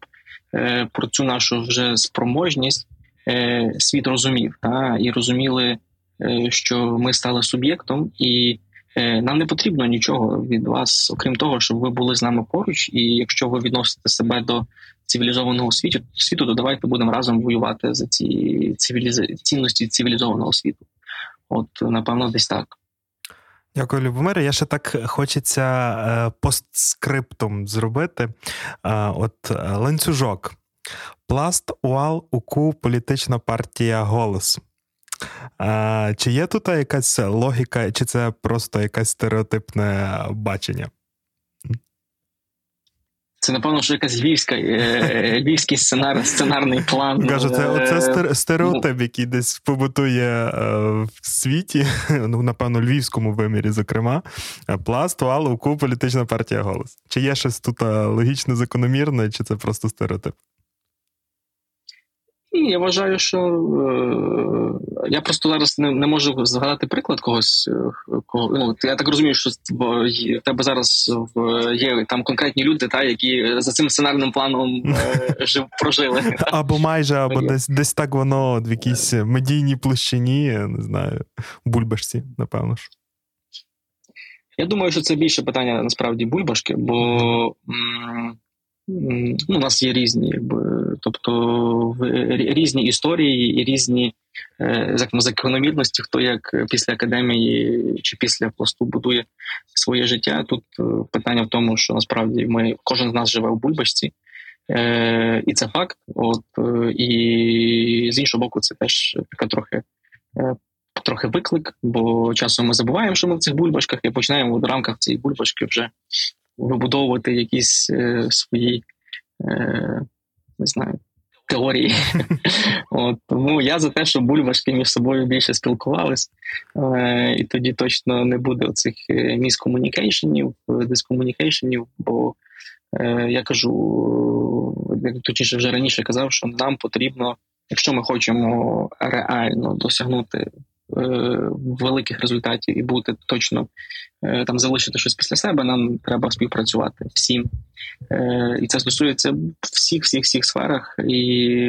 Е, про цю нашу вже спроможність е, світ розумів та і розуміли, е, що ми стали суб'єктом, і нам не потрібно нічого від вас, окрім того, щоб ви були з нами поруч. І якщо ви відносите себе до цивілізованого світу, світу, то давайте будемо разом воювати за ці цивіліз... цінності цивілізованого світу. От напевно, десь так. Дякую, Любомире. Я ще так хочеться е, постскриптум зробити. Е, от е, ланцюжок. Пласт, УАЛ, УКУ, політична партія голос. Чи є тут якась логіка, чи це просто якесь стереотипне бачення? Це, напевно, що якась львівська, е, львівський сценар, сценарний план. Каже, це оце е, стереотип, який десь побутує е, в світі, <laughs> ну, напевно, львівському вимірі, зокрема, пласт, вал, УКУ, політична партія голос. Чи є щось тут логічно закономірне, чи це просто стереотип? І я вважаю, що е, я просто зараз не не можу згадати приклад когось. Е, кого ну я так розумію, що в тебе зараз в є там конкретні люди, та які за цим сценарним планом е, <laughs> жив прожили. Або майже, або десь десь так воно в якійсь медійній площині, не знаю, бульбашці, напевно ж. Я думаю, що це більше питання насправді бульбашки, бо. М- ну, у нас є різні, якби, тобто різні історії і різні е, закономірності, хто як після академії чи після пласту будує своє життя. Тут е, питання в тому, що насправді ми кожен з нас живе в бульбашці, е, і це факт. От і з іншого боку, це теж така трохи. Трохи виклик, бо часом ми забуваємо, що ми в цих бульбашках, і починаємо в рамках цієї бульбашки вже вибудовувати якісь е, свої е, не знаю, теорії. <laughs> От, Тому я за те, щоб бульбашки між собою більше спілкувались, е, і тоді точно не буде оцих е, міскомунікейшенів, дискомунікейшенів, бо е, я кажу, точніше вже раніше казав, що нам потрібно, якщо ми хочемо реально досягнути Е, великих результатів і бути точно е, там залишити щось після себе. Нам треба співпрацювати всім, е, і це стосується всіх, всіх, всіх сферах. І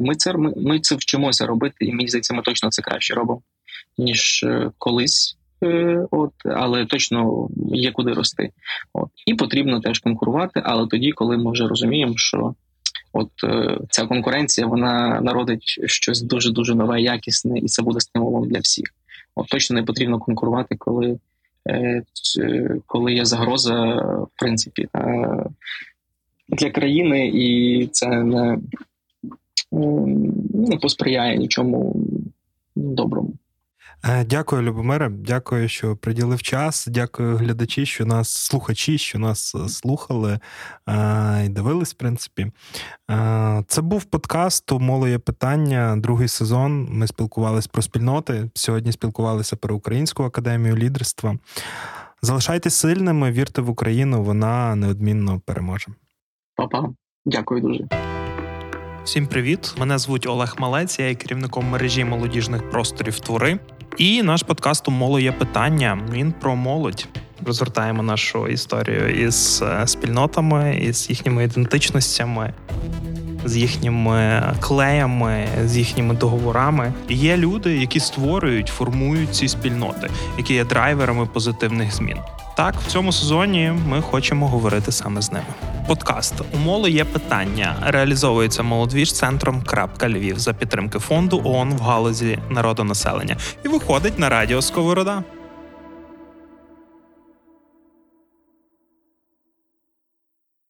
ми це ми, ми це вчимося робити, і мені здається, ми точно це краще робимо ніж колись. От, але точно є куди рости. От і потрібно теж конкурувати, але тоді, коли ми вже розуміємо, що От е, ця конкуренція вона народить щось дуже дуже нове, якісне, і це буде стимулом для всіх. От точно не потрібно конкурувати, коли е, коли є загроза, в принципі, для країни, і це не, не посприяє нічому доброму. Е, дякую, Любомире. Дякую, що приділив час. Дякую глядачі, що нас слухачі, що нас е, слухали е, і дивились, в принципі. Це був подкаст «Моло є питання, другий сезон. Ми спілкувалися про спільноти. Сьогодні спілкувалися про Українську академію лідерства. Залишайтесь сильними, вірте в Україну, вона неодмінно переможе. Па-па. Дякую дуже. Всім привіт! Мене звуть Олег Малець, я є керівником мережі молодіжних просторів твори. І наш подкаст «Моло є питання. Він про молодь. Розгортаємо нашу історію із е, спільнотами, із їхніми ідентичностями, з їхніми клеями, з їхніми договорами. Є люди, які створюють, формують ці спільноти, які є драйверами позитивних змін. Так, в цьому сезоні ми хочемо говорити саме з ними. Подкаст у моли є питання. Реалізовується молодвіж центром Львів за підтримки фонду ООН в галузі народонаселення і виходить на радіо Сковорода.